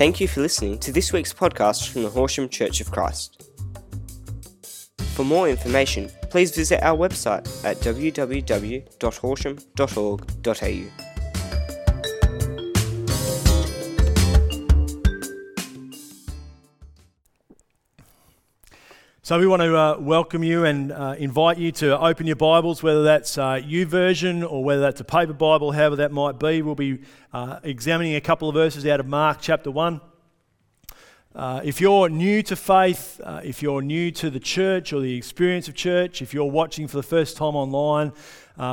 Thank you for listening to this week's podcast from the Horsham Church of Christ. For more information, please visit our website at www.horsham.org.au. So we want to uh, welcome you and uh, invite you to open your Bibles, whether that's uh, YouVersion or whether that's a paper Bible, however that might be. We'll be uh, examining a couple of verses out of Mark chapter 1. Uh, if you're new to faith, if you're new to the church or the experience of church, if you're watching for the first time online,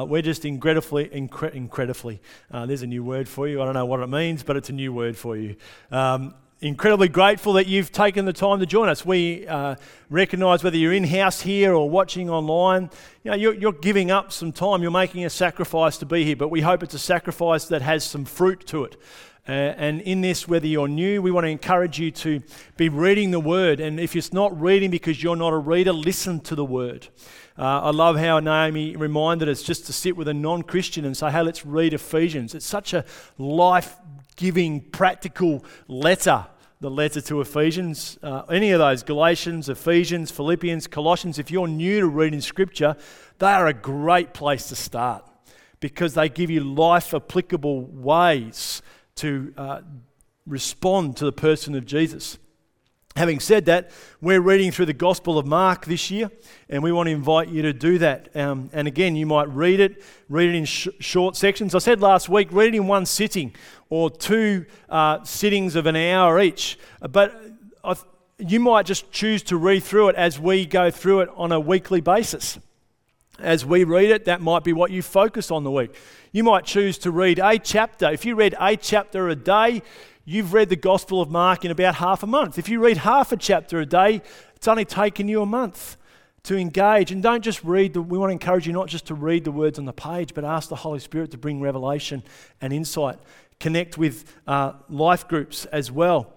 we're just incredibly, incre- incredibly, there's a new word for you. I don't know what it means, but it's a new word for you. Um, incredibly grateful that you've taken the time to join us. We uh, recognize whether you're in house here or watching online, you know, you're, you're, giving up some time, you're making a sacrifice to be here, but we hope it's a sacrifice that has some fruit to it. Uh, and in this, whether you're new, we want to encourage you to be reading the Word. And if it's not reading because you're not a reader, listen to the Word. Uh, I love how Naomi reminded us just to sit with a non Christian and say, hey, let's read Ephesians. It's such a life giving, practical letter, the letter to Ephesians. Uh, any of those, Galatians, Ephesians, Philippians, Colossians, if you're new to reading Scripture, they are a great place to start because they give you life applicable ways to uh, respond to the person of Jesus. Having said that, we're reading through the Gospel of Mark this year, and we want to invite you to do that. Um, and again, you might read it, read it in sh- short sections. I said last week, read it in one sitting or two uh, sittings of an hour each. But th- you might just choose to read through it as we go through it on a weekly basis. As we read it, that might be what you focus on the week. You might choose to read a chapter. If you read a chapter a day, you've read the Gospel of Mark in about half a month. If you read half a chapter a day, it's only taken you a month to engage. And don't just read, the, we want to encourage you not just to read the words on the page, but ask the Holy Spirit to bring revelation and insight. Connect with uh, life groups as well.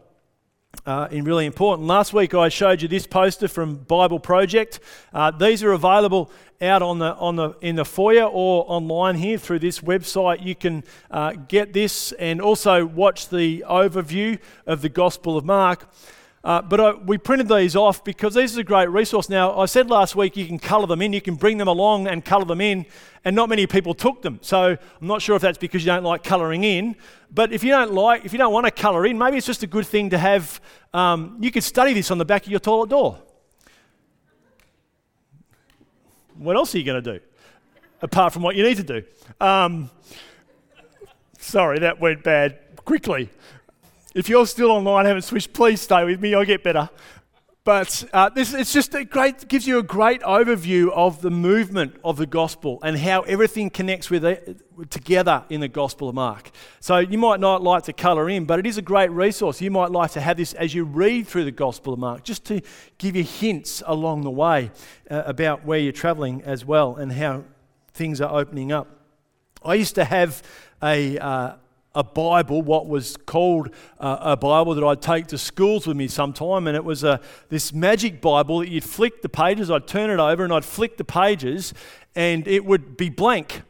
Uh, in really important. Last week I showed you this poster from Bible Project. Uh, these are available out on the, on the, in the foyer or online here through this website. You can uh, get this and also watch the overview of the Gospel of Mark. Uh, but I, we printed these off because these is a great resource. Now, I said last week you can colour them in, you can bring them along and colour them in, and not many people took them. So I'm not sure if that's because you don't like colouring in. But if you don't like, if you don't want to colour in, maybe it's just a good thing to have. Um, you could study this on the back of your toilet door. What else are you going to do apart from what you need to do? Um, sorry, that went bad quickly. If you're still online, haven't switched, please stay with me. I'll get better. But uh, this, it's just a great, gives you a great overview of the movement of the gospel and how everything connects with it, together in the Gospel of Mark. So you might not like to colour in, but it is a great resource. You might like to have this as you read through the Gospel of Mark, just to give you hints along the way uh, about where you're travelling as well and how things are opening up. I used to have a, uh, a Bible, what was called uh, a Bible that I'd take to schools with me sometime, and it was a, this magic Bible that you'd flick the pages, I'd turn it over, and I'd flick the pages, and it would be blank.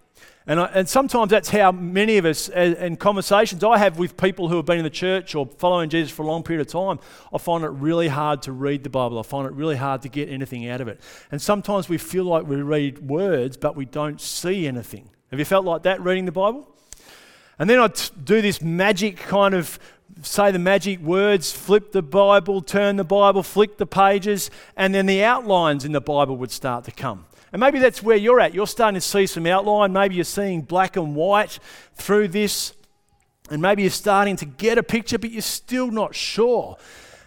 And, I, and sometimes that's how many of us, in conversations I have with people who have been in the church or following Jesus for a long period of time, I find it really hard to read the Bible. I find it really hard to get anything out of it. And sometimes we feel like we read words, but we don't see anything. Have you felt like that reading the Bible? And then I'd do this magic kind of say the magic words, flip the Bible, turn the Bible, flick the pages, and then the outlines in the Bible would start to come. And maybe that's where you're at. You're starting to see some outline. Maybe you're seeing black and white through this. And maybe you're starting to get a picture, but you're still not sure.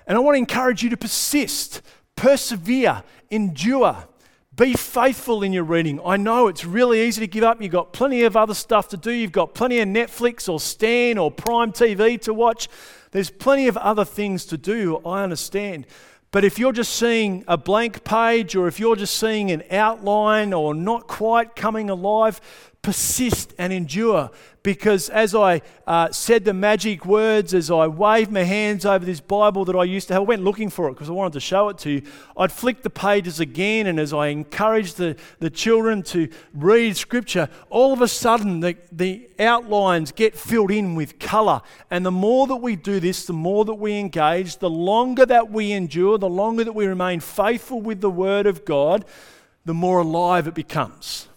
And I want to encourage you to persist, persevere, endure. Be faithful in your reading. I know it's really easy to give up. You've got plenty of other stuff to do. You've got plenty of Netflix or Stan or Prime TV to watch. There's plenty of other things to do, I understand. But if you're just seeing a blank page or if you're just seeing an outline or not quite coming alive, persist and endure because as I uh, said the magic words, as I waved my hands over this Bible that I used to have, I went looking for it because I wanted to show it to you. I'd flick the pages again, and as I encouraged the, the children to read Scripture, all of a sudden the, the outlines get filled in with colour. And the more that we do this, the more that we engage, the longer that we endure, the longer that we remain faithful with the Word of God, the more alive it becomes.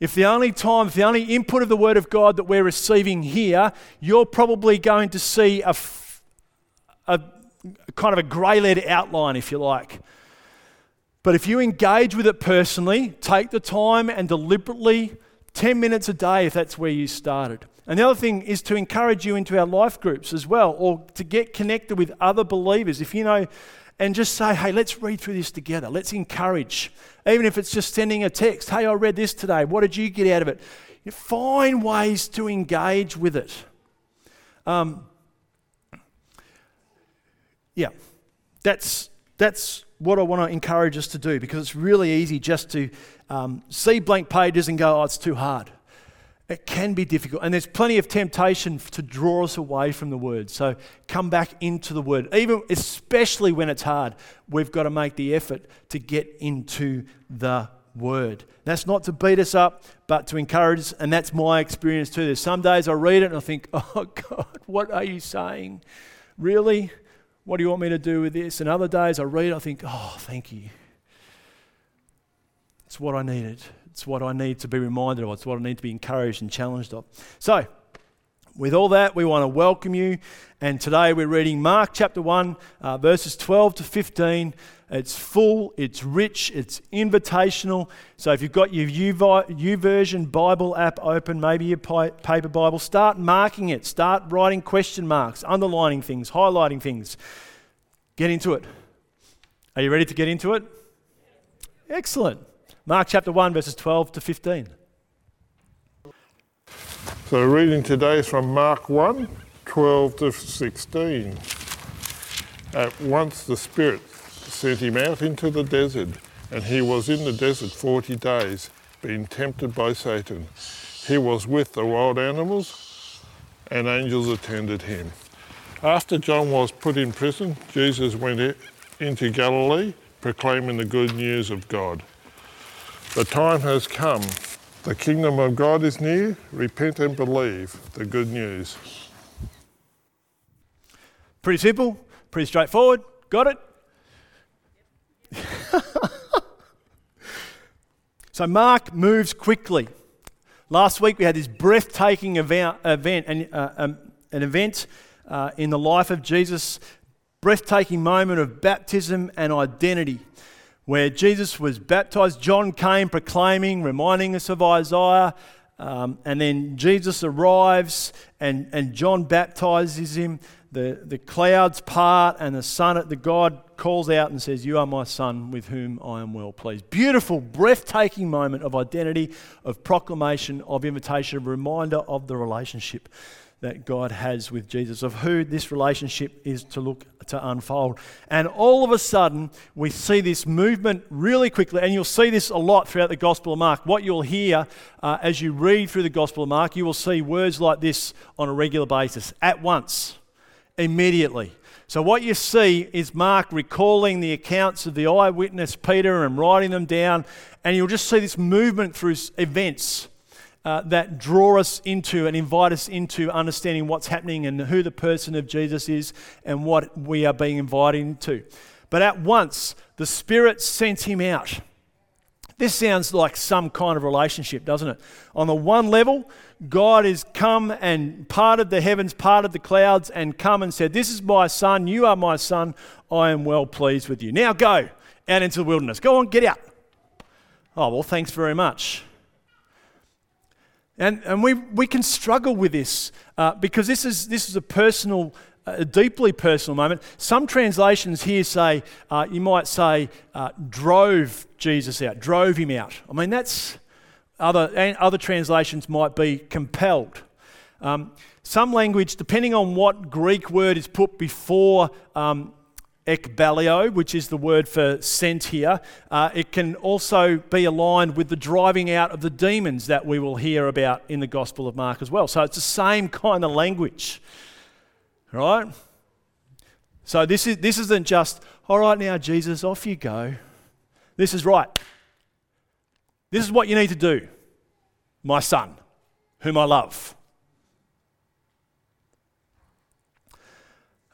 If the only time, if the only input of the Word of God that we're receiving here, you're probably going to see a, a, a kind of a grey lead outline, if you like. But if you engage with it personally, take the time and deliberately, 10 minutes a day if that's where you started. And the other thing is to encourage you into our life groups as well, or to get connected with other believers. If you know and just say, hey, let's read through this together. Let's encourage. Even if it's just sending a text, hey, I read this today. What did you get out of it? You find ways to engage with it. Um, yeah, that's, that's what I want to encourage us to do because it's really easy just to um, see blank pages and go, oh, it's too hard. It can be difficult, and there's plenty of temptation to draw us away from the word. So come back into the word, even especially when it's hard. We've got to make the effort to get into the word. That's not to beat us up, but to encourage us, and that's my experience too. There's some days I read it and I think, "Oh God, what are you saying? Really? What do you want me to do with this?" And other days I read, I think, "Oh, thank you. It's what I needed." It's what I need to be reminded of. It's what I need to be encouraged and challenged of. So, with all that, we want to welcome you. And today we're reading Mark chapter 1, uh, verses 12 to 15. It's full, it's rich, it's invitational. So if you've got your YouVersion Bible app open, maybe your paper Bible, start marking it. Start writing question marks, underlining things, highlighting things. Get into it. Are you ready to get into it? Excellent. Mark chapter 1, verses 12 to 15. So, reading today is from Mark 1, 12 to 16. At once the Spirit sent him out into the desert, and he was in the desert 40 days, being tempted by Satan. He was with the wild animals, and angels attended him. After John was put in prison, Jesus went into Galilee, proclaiming the good news of God. The time has come. The kingdom of God is near. Repent and believe the good news. Pretty simple, pretty straightforward. Got it? so Mark moves quickly. Last week we had this breathtaking event, event uh, um, uh, in the life of Jesus, breathtaking moment of baptism and identity where Jesus was baptized. John came proclaiming, reminding us of Isaiah. Um, and then Jesus arrives and, and John baptizes him. The, the clouds part and the son, the God calls out and says, You are my son with whom I am well pleased. Beautiful, breathtaking moment of identity, of proclamation, of invitation, a reminder of the relationship that God has with Jesus, of who this relationship is to look to unfold. And all of a sudden, we see this movement really quickly, and you'll see this a lot throughout the Gospel of Mark. What you'll hear uh, as you read through the Gospel of Mark, you will see words like this on a regular basis at once, immediately. So, what you see is Mark recalling the accounts of the eyewitness Peter and writing them down, and you'll just see this movement through events uh, that draw us into and invite us into understanding what's happening and who the person of Jesus is and what we are being invited into. But at once, the Spirit sent him out. This sounds like some kind of relationship, doesn't it? On the one level, God has come and parted the heavens, parted the clouds, and come and said, This is my son, you are my son, I am well pleased with you. Now go out into the wilderness. Go on, get out. Oh, well, thanks very much. And, and we, we can struggle with this uh, because this is, this is a personal, a deeply personal moment. Some translations here say, uh, you might say, uh, drove Jesus out, drove him out. I mean, that's, other, and other translations might be compelled. Um, some language, depending on what Greek word is put before um, ekbalio, which is the word for sent here. Uh, it can also be aligned with the driving out of the demons that we will hear about in the Gospel of Mark as well. So it's the same kind of language, right? So this, is, this isn't just, all right, now, Jesus, off you go. This is right. This is what you need to do, my son, whom I love.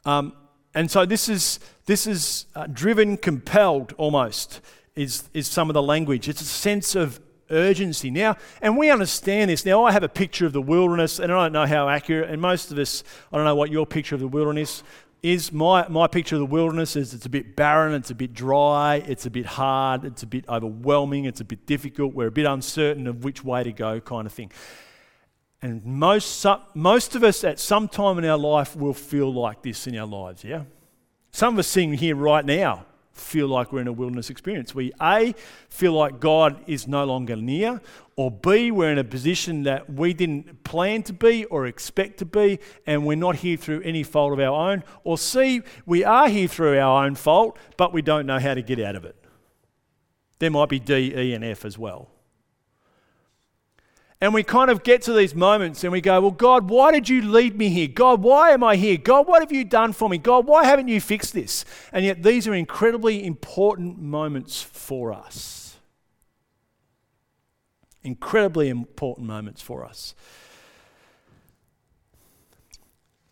Um, and so this is, this is uh, driven, compelled almost, is, is some of the language. It's a sense of urgency. Now, and we understand this. Now, I have a picture of the wilderness, and I don't know how accurate, and most of us, I don't know what your picture of the wilderness is. My, my picture of the wilderness is it's a bit barren, it's a bit dry, it's a bit hard, it's a bit overwhelming, it's a bit difficult, we're a bit uncertain of which way to go, kind of thing. And most, most of us at some time in our life will feel like this in our lives, yeah? Some of us sitting here right now feel like we're in a wilderness experience. We A, feel like God is no longer near, or B, we're in a position that we didn't plan to be or expect to be, and we're not here through any fault of our own, or C, we are here through our own fault, but we don't know how to get out of it. There might be D, E, and F as well. And we kind of get to these moments and we go, Well, God, why did you lead me here? God, why am I here? God, what have you done for me? God, why haven't you fixed this? And yet, these are incredibly important moments for us. Incredibly important moments for us.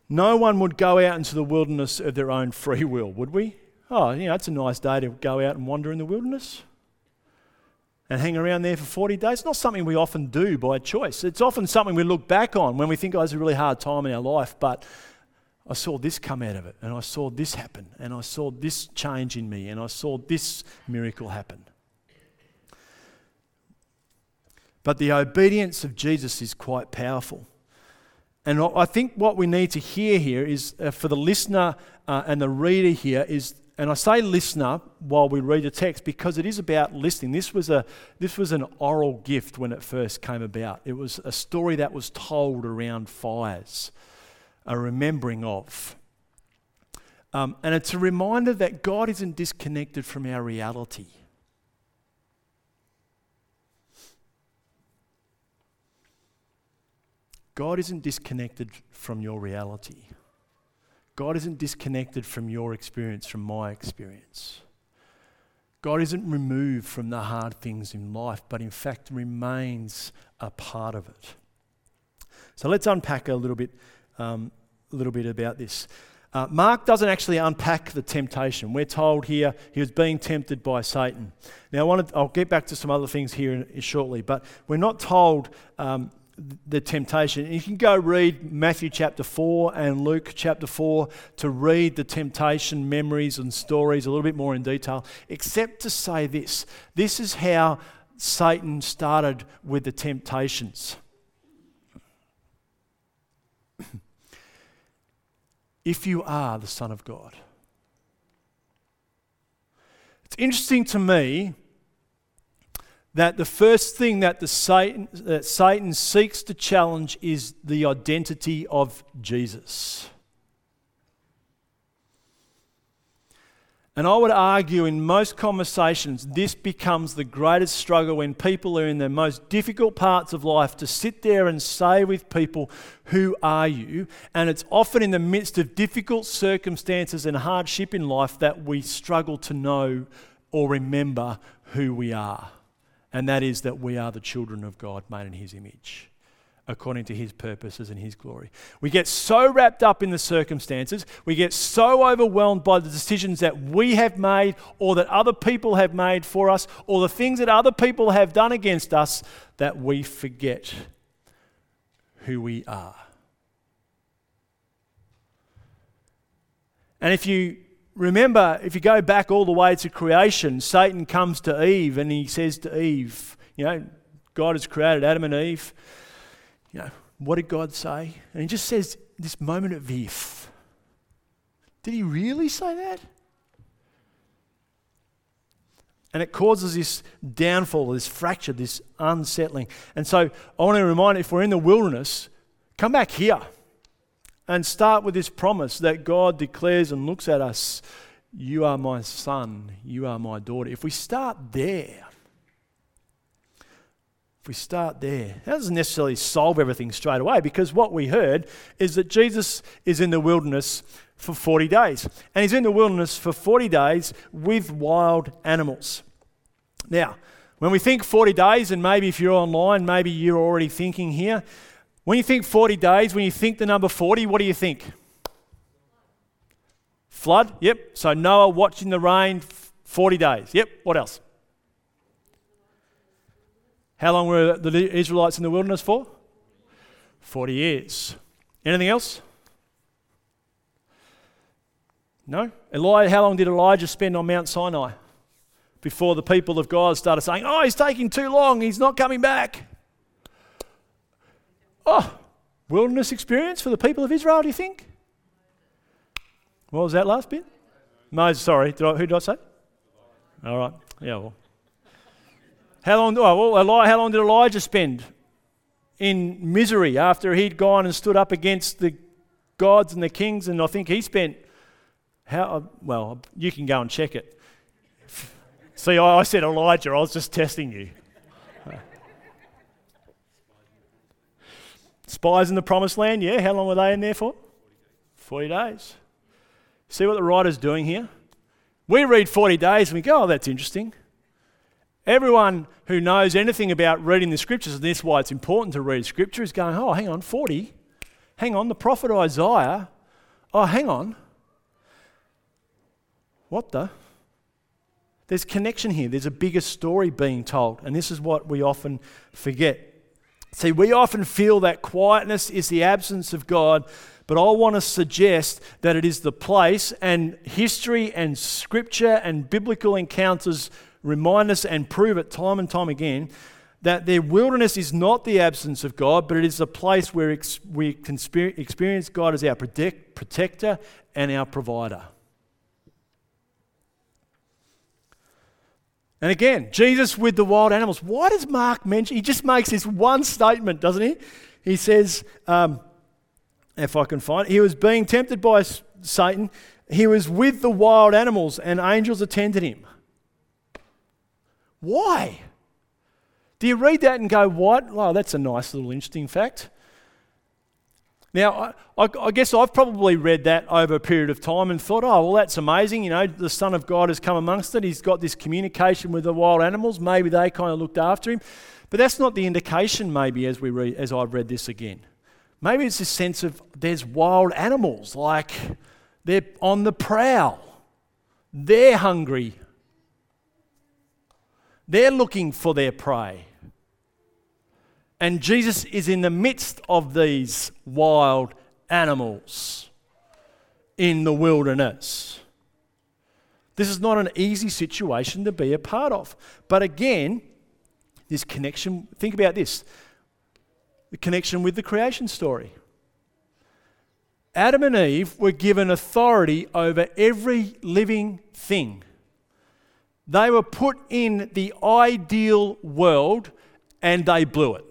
No one would go out into the wilderness of their own free will, would we? Oh, you know, it's a nice day to go out and wander in the wilderness and hang around there for 40 days. It's not something we often do by choice. It's often something we look back on when we think, oh, it's a really hard time in our life, but I saw this come out of it, and I saw this happen, and I saw this change in me, and I saw this miracle happen. But the obedience of Jesus is quite powerful. And I think what we need to hear here is uh, for the listener uh, and the reader here is and I say listener while we read the text because it is about listening. This was, a, this was an oral gift when it first came about. It was a story that was told around fires, a remembering of. Um, and it's a reminder that God isn't disconnected from our reality. God isn't disconnected from your reality. God isn't disconnected from your experience, from my experience. God isn't removed from the hard things in life, but in fact remains a part of it. So let's unpack a little bit, um, a little bit about this. Uh, Mark doesn't actually unpack the temptation. We're told here he was being tempted by Satan. Now, I will get back to some other things here shortly, but we're not told um, the temptation. You can go read Matthew chapter 4 and Luke chapter 4 to read the temptation memories and stories a little bit more in detail, except to say this this is how Satan started with the temptations. if you are the Son of God. It's interesting to me that the first thing that, the Satan, that Satan seeks to challenge is the identity of Jesus. And I would argue in most conversations, this becomes the greatest struggle when people are in their most difficult parts of life to sit there and say with people, Who are you? And it's often in the midst of difficult circumstances and hardship in life that we struggle to know or remember who we are and that is that we are the children of God made in His image, according to His purposes and His glory. We get so wrapped up in the circumstances, we get so overwhelmed by the decisions that we have made or that other people have made for us or the things that other people have done against us that we forget who we are. And if you remember, if you go back all the way to creation, Satan comes to Eve and he says to Eve, you know, God has created Adam and Eve. You know, what did God say? And he just says this moment of if. Did he really say that? And it causes this downfall, this fracture, this unsettling. And so I want to remind if we're in the wilderness, come back here and start with this promise that God declares and looks at us You are my son, you are my daughter. If we start there, if we start there, that doesn't necessarily solve everything straight away because what we heard is that Jesus is in the wilderness for 40 days. And he's in the wilderness for 40 days with wild animals. Now, when we think 40 days, and maybe if you're online, maybe you're already thinking here, when you think 40 days, when you think the number 40, what do you think? Flood? Yep. So Noah watching the rain 40 days. Yep. What else? How long were the Israelites in the wilderness for? 40 years. Anything else? No? Elijah, how long did Elijah spend on Mount Sinai before the people of God started saying, Oh, he's taking too long, he's not coming back? Oh, wilderness experience for the people of Israel, do you think? What was that last bit? Moses, sorry, did I, who did I say? All right, yeah, well. How long, oh, well, how long did Elijah spend in misery after he'd gone and stood up against the gods and the kings? And I think he spent how, uh, well, you can go and check it. See, I said Elijah, I was just testing you. Spies in the promised land, yeah, how long were they in there for? 40 days. See what the writer's doing here? We read 40 days and we go, oh, that's interesting. Everyone who knows anything about reading the scriptures, and this is why it's important to read scripture, is going, oh, hang on, 40? Hang on, the prophet Isaiah, oh, hang on, what the? There's connection here. There's a bigger story being told. And this is what we often forget. See, we often feel that quietness is the absence of God, but I want to suggest that it is the place, and history and scripture and biblical encounters remind us and prove it time and time again that their wilderness is not the absence of God, but it is a place where we experience God as our protector and our provider. And again, Jesus with the wild animals. Why does Mark mention? He just makes this one statement, doesn't he? He says, um, if I can find he was being tempted by Satan. He was with the wild animals, and angels attended him. Why? Do you read that and go, what? Well, that's a nice little interesting fact. Now, I, I, guess I've probably read that over a period of time and thought, oh, well, that's amazing. You know, the Son of God has come amongst it. He's got this communication with the wild animals. Maybe they kind of looked after him. But that's not the indication, maybe, as, we read, as I've read this again. Maybe it's this sense of there's wild animals, like they're on the prowl, they're hungry, they're looking for their prey. And Jesus is in the midst of these wild animals in the wilderness. This is not an easy situation to be a part of. But again, this connection, think about this the connection with the creation story. Adam and Eve were given authority over every living thing. They were put in the ideal world and they blew it.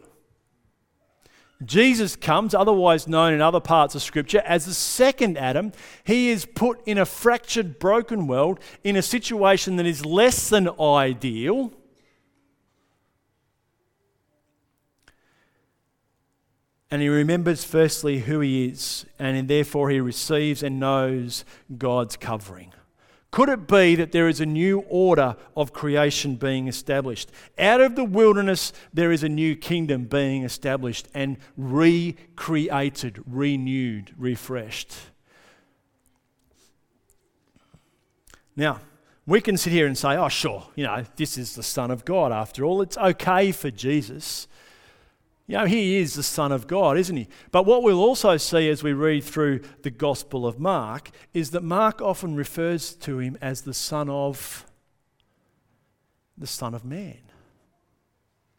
Jesus comes, otherwise known in other parts of Scripture as the second Adam. He is put in a fractured, broken world in a situation that is less than ideal. And he remembers firstly who he is, and therefore he receives and knows God's covering. Could it be that there is a new order of creation being established? Out of the wilderness, there is a new kingdom being established and recreated, renewed, refreshed. Now, we can sit here and say, oh, sure, you know, this is the Son of God after all. It's okay for Jesus you know, he is the Son of God, isn't he? But what we'll also see as we read through the Gospel of Mark is that Mark often refers to him as the Son of the Son of Man.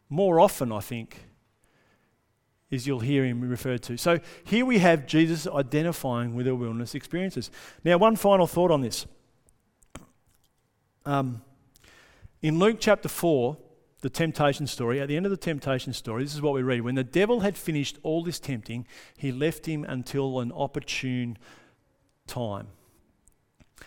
More often, I think, is you'll hear him referred to. So here we have Jesus identifying with the wilderness experiences. Now, one final thought on this. Um, in Luke chapter 4, the temptation story, at the end of the temptation story, this is what we read. When the devil had finished all this tempting, he left him until an opportune time.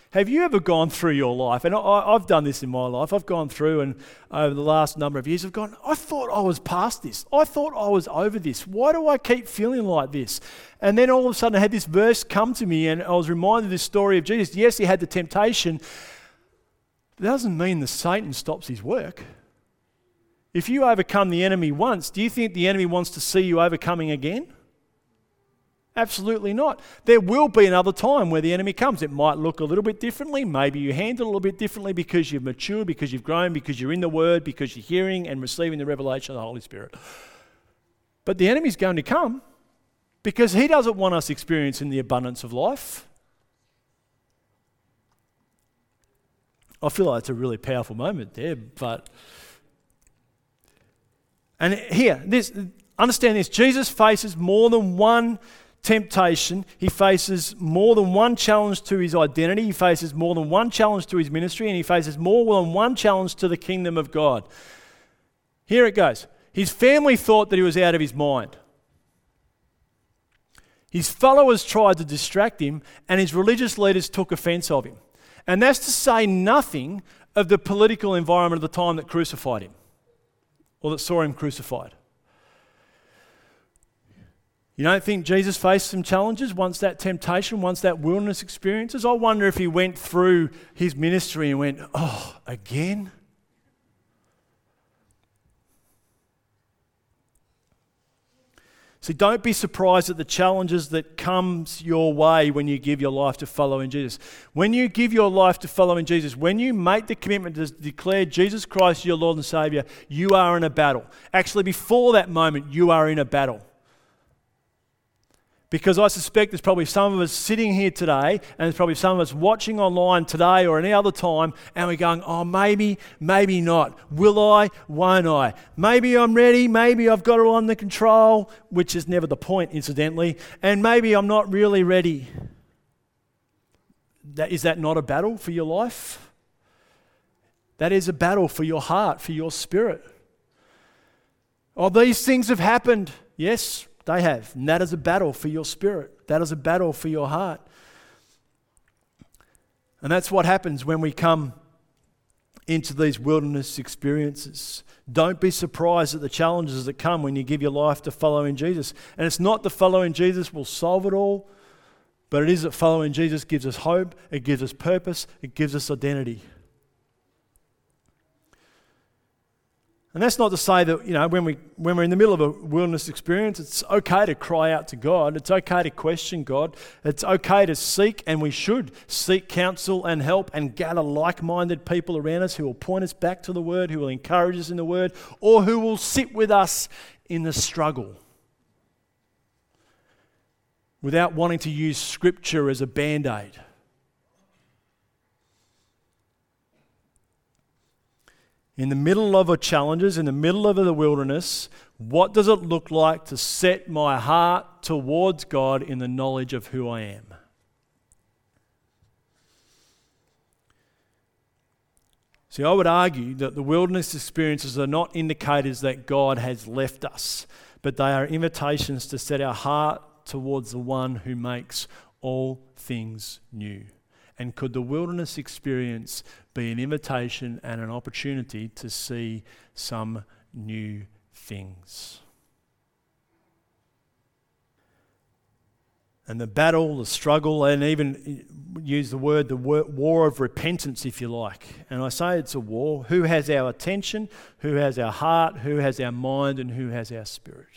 Have you ever gone through your life? And I, have done this in my life. I've gone through, and over the last number of years, I've gone, I thought I was past this. I thought I was over this. Why do I keep feeling like this? And then all of a sudden, I had this verse come to me, and I was reminded of this story of Jesus. Yes, he had the temptation. That doesn't mean that Satan stops his work. If you overcome the enemy once, do you think the enemy wants to see you overcoming again? Absolutely not. There will be another time where the enemy comes. It might look a little bit differently. Maybe you handle it a little bit differently because you've matured, because you've grown, because you're in the Word, because you're hearing and receiving the revelation of the Holy Spirit. But the enemy's going to come because he doesn't want us experiencing the abundance of life. I feel like it's a really powerful moment there, but. And here, this, understand this Jesus faces more than one temptation. He faces more than one challenge to his identity. He faces more than one challenge to his ministry. And he faces more than one challenge to the kingdom of God. Here it goes. His family thought that he was out of his mind. His followers tried to distract him, and his religious leaders took offense of him. And that's to say nothing of the political environment of the time that crucified him or that saw him crucified. You don't think Jesus faced some challenges once that temptation, once that wilderness experiences? I wonder if he went through his ministry and went, Oh, again? See, don't be surprised at the challenges that comes your way when you give your life to following Jesus. When you give your life to following Jesus, when you make the commitment to declare Jesus Christ your Lord and Savior, you are in a battle. Actually, before that moment, you are in a battle. Because I suspect there's probably some of us sitting here today, and there's probably some of us watching online today or any other time, and we're going, oh, maybe, maybe not. Will I? Won't I? Maybe I'm ready. Maybe I've got it under control, which is never the point, incidentally. And maybe I'm not really ready. That, is that not a battle for your life? That is a battle for your heart, for your spirit. Oh, these things have happened. Yes, they have. And that is a battle for your spirit, that is a battle for your heart. And that's what happens when we come into these wilderness experiences. Don't be surprised at the challenges that come when you give your life to following Jesus. And it's not that following Jesus will solve it all, but it is that following Jesus gives us hope, it gives us purpose, it gives us identity. And that's not to say that, you know, when, we, when we're in the middle of a wilderness experience, it's okay to cry out to God. It's okay to question God. It's okay to seek, and we should seek counsel and help and gather like minded people around us who will point us back to the Word, who will encourage us in the Word, or who will sit with us in the struggle without wanting to use Scripture as a band aid. In the middle of a challenges, in the middle of the wilderness, what does it look like to set my heart towards God in the knowledge of who I am? See, I would argue that the wilderness experiences are not indicators that God has left us, but they are invitations to set our heart towards the one who makes all things new. And could the wilderness experience be an invitation and an opportunity to see some new things? And the battle, the struggle, and even use the word, the war of repentance, if you like. And I say it's a war. Who has our attention? Who has our heart? Who has our mind? And who has our spirit?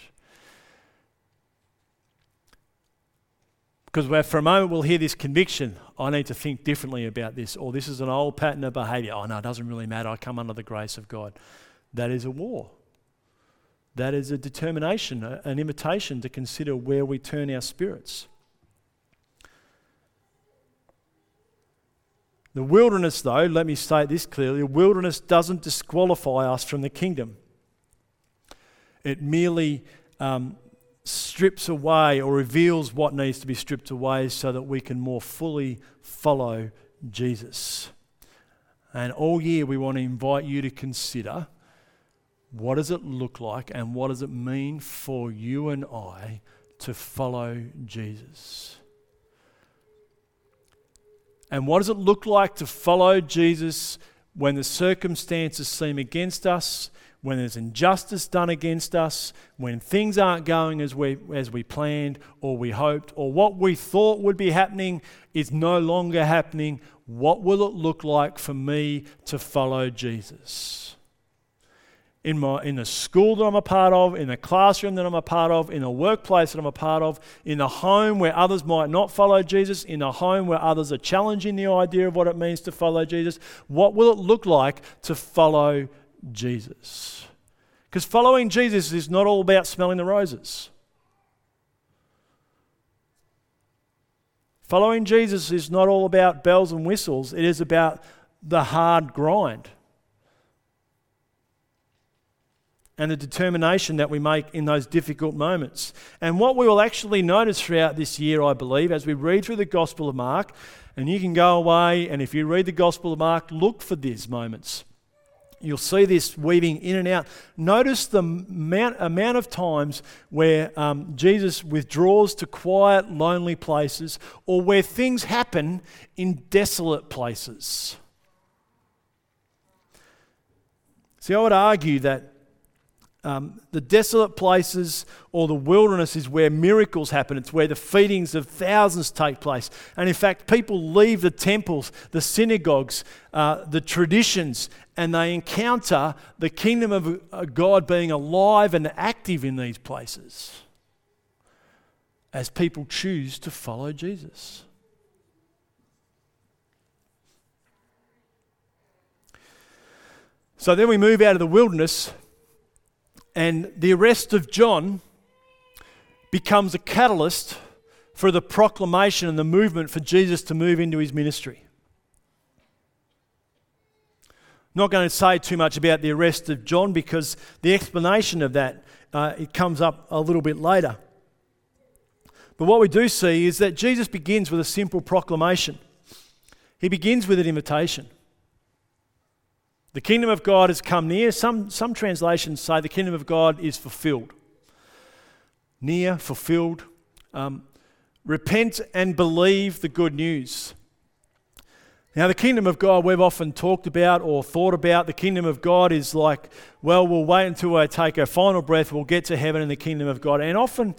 Because for a moment we'll hear this conviction I need to think differently about this, or this is an old pattern of behavior. Oh, no, it doesn't really matter. I come under the grace of God. That is a war. That is a determination, an invitation to consider where we turn our spirits. The wilderness, though, let me state this clearly the wilderness doesn't disqualify us from the kingdom. It merely um, strips away or reveals what needs to be stripped away so that we can more fully follow Jesus. And all year we want to invite you to consider what does it look like and what does it mean for you and I to follow Jesus. And what does it look like to follow Jesus when the circumstances seem against us, when there's injustice done against us, when things aren't going as we, as we planned or we hoped, or what we thought would be happening is no longer happening? What will it look like for me to follow Jesus? in, my, in the school that I'm a part of, in the classroom that I'm a part of, in the workplace that I'm a part of, in the home where others might not follow Jesus, in the home where others are challenging the idea of what it means to follow Jesus. What will it look like to follow Jesus? Because following Jesus is not all about smelling the roses. Following Jesus is not all about bells and whistles, it is about the hard grind. and the determination that we make in those difficult moments. And what we will actually notice throughout this year, I believe, as we read through the Gospel of Mark, and you can go away and if you read the Gospel of Mark, look for these moments. You'll see this weaving in and out. Notice the amount, amount of times where um, Jesus withdraws to quiet, lonely places or where things happen in desolate places. See, I would argue that um, the desolate places or the wilderness is where miracles happen. It's where the feedings of thousands take place. And in fact, people leave the temples, the synagogues, uh, the traditions, and they encounter the kingdom of uh, God being alive and active in these places as people choose to follow Jesus. So then we move out of the wilderness and the arrest of John becomes a catalyst for the proclamation and the movement for Jesus to move into his ministry. I'm Not going to say too much about the arrest of John because the explanation of that uh, it comes up a little bit later. But what we do see is that Jesus begins with a simple proclamation. He begins with an invitation. The kingdom of God has come near. Some, some translations say the kingdom of God is fulfilled. Near, fulfilled. Um, repent and believe the good news. Now, the kingdom of God we've often talked about or thought about. The kingdom of God is like, well, we'll wait until I take a final breath, we'll get to heaven in the kingdom of God. And often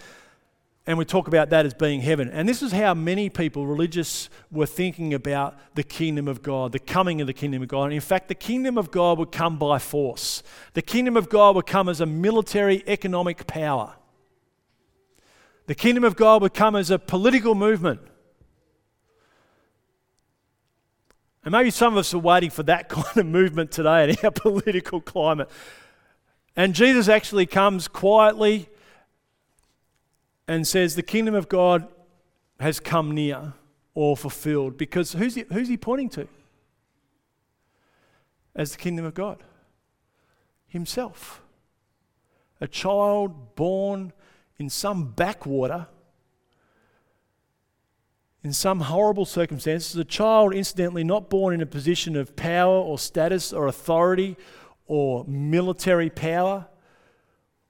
and we talk about that as being heaven. And this is how many people, religious, were thinking about the kingdom of God, the coming of the kingdom of God. And in fact, the kingdom of God would come by force. The kingdom of God would come as a military economic power. The kingdom of God would come as a political movement. And maybe some of us are waiting for that kind of movement today in our political climate. And Jesus actually comes quietly and says, The kingdom of God has come near or fulfilled. Because who's he, who's he pointing to as the kingdom of God? Himself. A child born in some backwater, in some horrible circumstances, a child, incidentally, not born in a position of power or status or authority or military power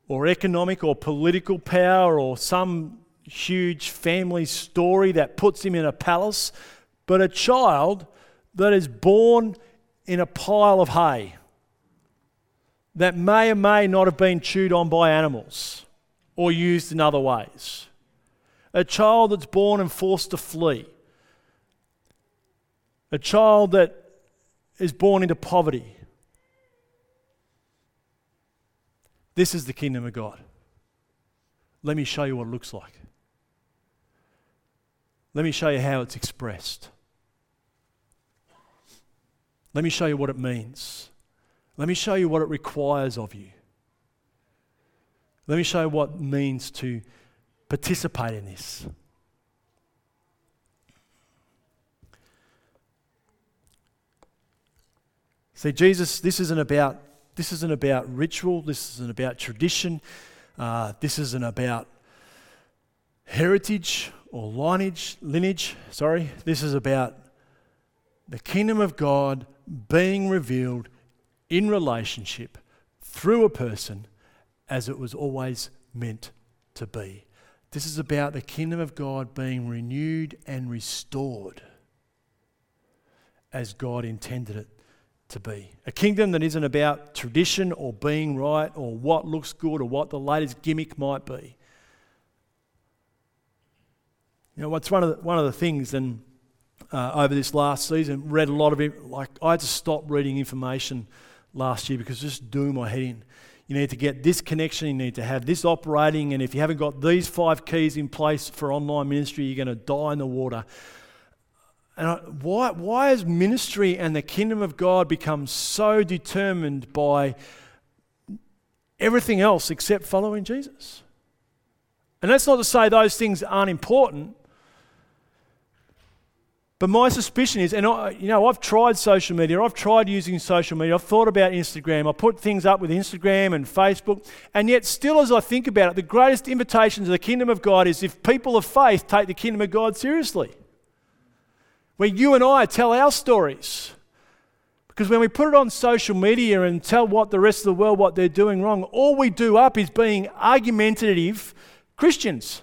or economic or political power or some huge family story that puts him in a palace, but a child that is born in a pile of hay that may or may not have been chewed on by animals or used in other ways. A child that's born and forced to flee. A child that is born into poverty. This is the kingdom of God. Let me show you what it looks like. Let me show you how it's expressed. Let me show you what it means. Let me show you what it requires of you. Let me show you what it means to participate in this. See, Jesus, this isn't about this isn't about ritual, this isn't about tradition, uh, this isn't about heritage or lineage, lineage, sorry. This is about the kingdom of God being revealed in relationship through a person as it was always meant to be. This is about the kingdom of God being renewed and restored as God intended it to be. A kingdom that isn't about tradition or being right or what looks good or what the latest gimmick might be. You know, what's one of the, one of the things, and uh, over this last season, read a lot of it. Like I had to stop reading information last year because just doing my head in. You need to get this connection, you need to have this operating, and if you haven't got these five keys in place for online ministry, you're going to die in the water. And why, why has ministry and the kingdom of God become so determined by everything else except following Jesus? And that's not to say those things aren't important. But my suspicion is, and I, you know, I've tried social media, I've tried using social media, I've thought about Instagram, I put things up with Instagram and Facebook, and yet, still, as I think about it, the greatest invitation to the kingdom of God is if people of faith take the kingdom of God seriously where you and I tell our stories. Because when we put it on social media and tell what the rest of the world what they're doing wrong, all we do up is being argumentative Christians.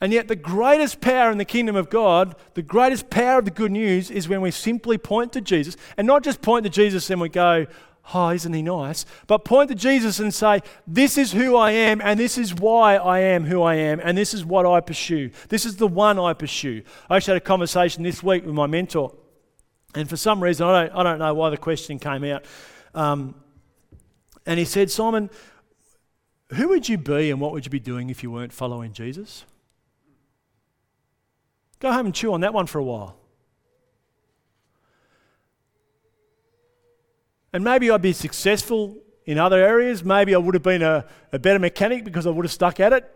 And yet, the greatest power in the kingdom of God, the greatest power of the good news, is when we simply point to Jesus and not just point to Jesus and we go, oh, isn't he nice? But point to Jesus and say, this is who I am, and this is why I am who I am, and this is what I pursue. This is the one I pursue. I actually had a conversation this week with my mentor, and for some reason, I don't, I don't know why the question came out. Um, and he said, Simon, who would you be and what would you be doing if you weren't following Jesus? Go home and chew on that one for a while. And maybe I'd be successful in other areas. Maybe I would have been a, a better mechanic because I would have stuck at it.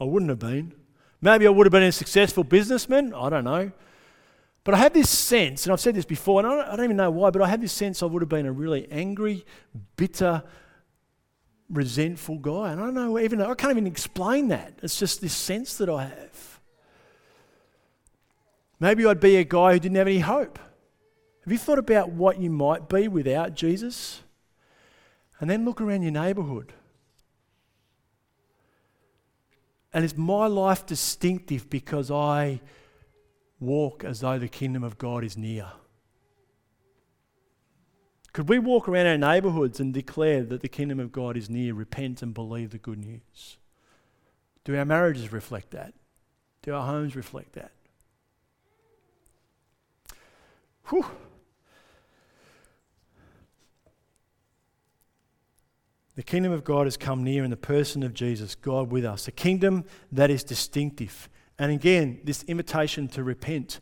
I wouldn't have been. Maybe I would have been a successful businessman. I don't know. But I have this sense, and I've said this before, and I don't, I don't, even know why, but I have this sense I would have been a really angry, bitter, resentful guy. And I don't know even, I can't even explain that. It's just this sense that I have. Maybe I'd be a guy who didn't have any hope. Have you thought about what you might be without Jesus? And then look around your neighbourhood. And is my life distinctive because I walk as though the kingdom of God is near? Could we walk around our neighbourhoods and declare that the kingdom of God is near, repent and believe the good news? Do our marriages reflect that? Do our homes reflect that? Whew. The kingdom of God has come near in the person of Jesus, God with us, a kingdom that is distinctive. And again, this invitation to repent.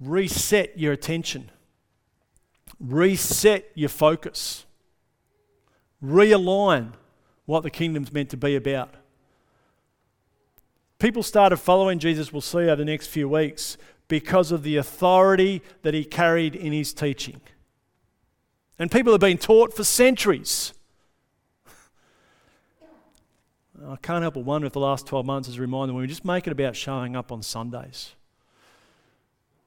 Reset your attention, reset your focus, realign what the kingdom's meant to be about. People started following Jesus, we'll see over the next few weeks, because of the authority that he carried in his teaching. And people have been taught for centuries I can't help but wonder if the last 12 months is a reminder when we just make it about showing up on Sundays.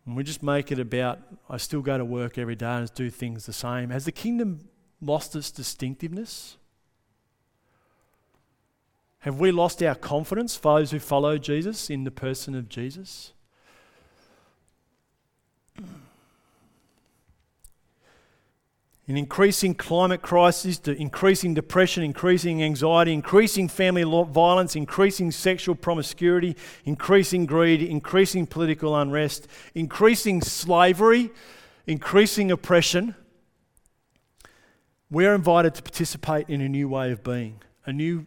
And we just make it about, I still go to work every day and do things the same. Has the kingdom lost its distinctiveness? Have we lost our confidence, those who follow Jesus, in the person of Jesus? In increasing climate crisis, to increasing depression, increasing anxiety, increasing family violence, increasing sexual promiscuity, increasing greed, increasing political unrest, increasing slavery, increasing oppression, we're invited to participate in a new way of being, a new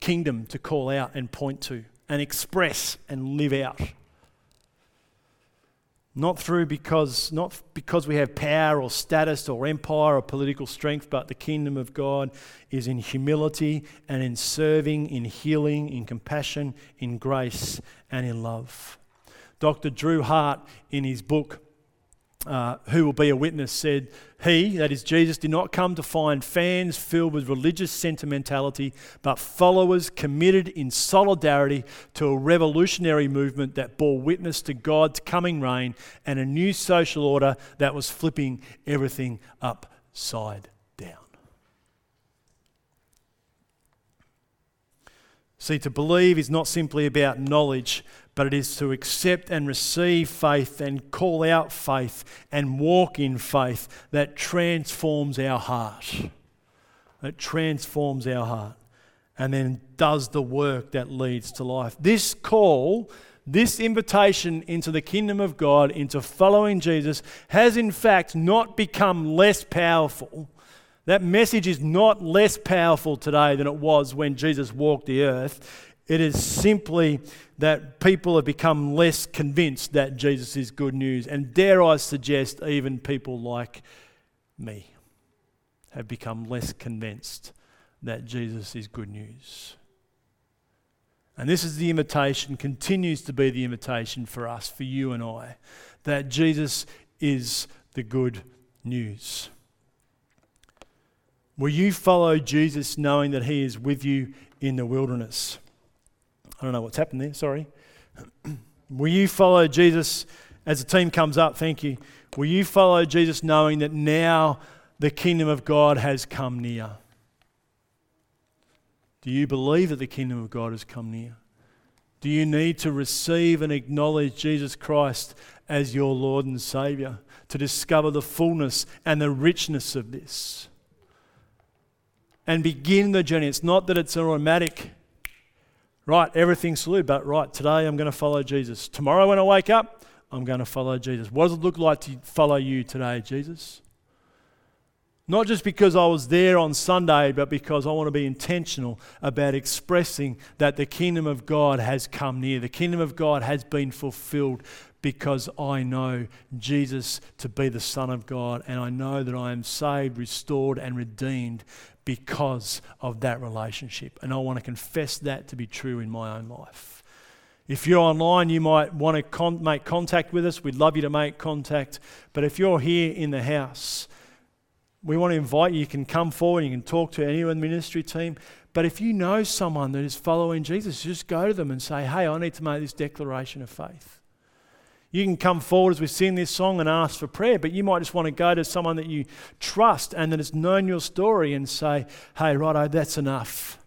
kingdom to call out and point to and express and live out. Not through because not because we have power or status or empire or political strength, but the kingdom of God is in humility and in serving, in healing, in compassion, in grace, and in love. Dr. Drew Hart, in his book uh, who will be a witness, said, He, that is Jesus, did not come to find fans filled with religious sentimentality, but followers committed in solidarity to a revolutionary movement that bore witness to God's coming reign and a new social order that was flipping everything upside down. See, to believe is not simply about knowledge, but it is to accept and receive faith and call out faith and walk in faith that transforms our heart. That transforms our heart and then does the work that leads to life. This call, this invitation into the kingdom of God, into following Jesus, has in fact not become less powerful. That message is not less powerful today than it was when Jesus walked the earth. It is simply that people have become less convinced that Jesus is good news. And dare I suggest, even people like me have become less convinced that Jesus is good news. And this is the invitation, continues to be the invitation for us, for you and I, that Jesus is the good news. Will you follow Jesus knowing that he is with you in the wilderness? I don't know what's happened there, sorry. Will you follow Jesus as the team comes up? Thank you. Will you follow Jesus knowing that now the kingdom of God has come near? Do you believe that the kingdom of God has come near? Do you need to receive and acknowledge Jesus Christ as your Lord and Savior to discover the fullness and the richness of this? And begin the journey. It's not that it's automatic right, everything's salute, but right, today I'm going to follow Jesus. Tomorrow when I wake up, I'm going to follow Jesus. What does it look like to follow you today, Jesus? Not just because I was there on Sunday, but because I want to be intentional about expressing that the kingdom of God has come near. The kingdom of God has been fulfilled because I know Jesus to be the Son of God, and I know that I am saved, restored, and redeemed because of that relationship. And I want to confess that to be true in my own life. If you're online, you might want to con- make contact with us. We'd love you to make contact. But if you're here in the house, we want to invite you. You can come forward, you can talk to anyone in the ministry team. But if you know someone that is following Jesus, just go to them and say, hey, I need to make this declaration of faith. You can come forward as we sing this song and ask for prayer, but you might just want to go to someone that you trust and that has known your story and say, hey, righto, that's enough.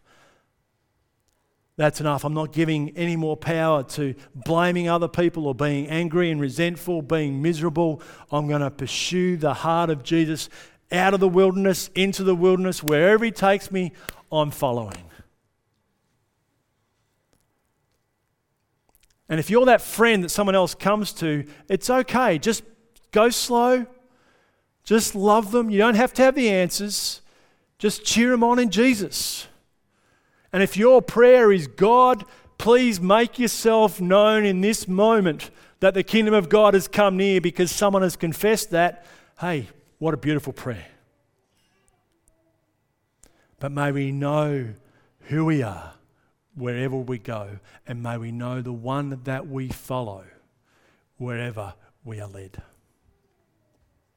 That's enough. I'm not giving any more power to blaming other people or being angry and resentful, being miserable. I'm going to pursue the heart of Jesus out of the wilderness, into the wilderness, wherever He takes me, I'm following. And if you're that friend that someone else comes to, it's okay. Just go slow. Just love them. You don't have to have the answers. Just cheer them on in Jesus. And if your prayer is, God, please make yourself known in this moment that the kingdom of God has come near because someone has confessed that, hey, what a beautiful prayer. But may we know who we are wherever we go, and may we know the one that we follow wherever we are led.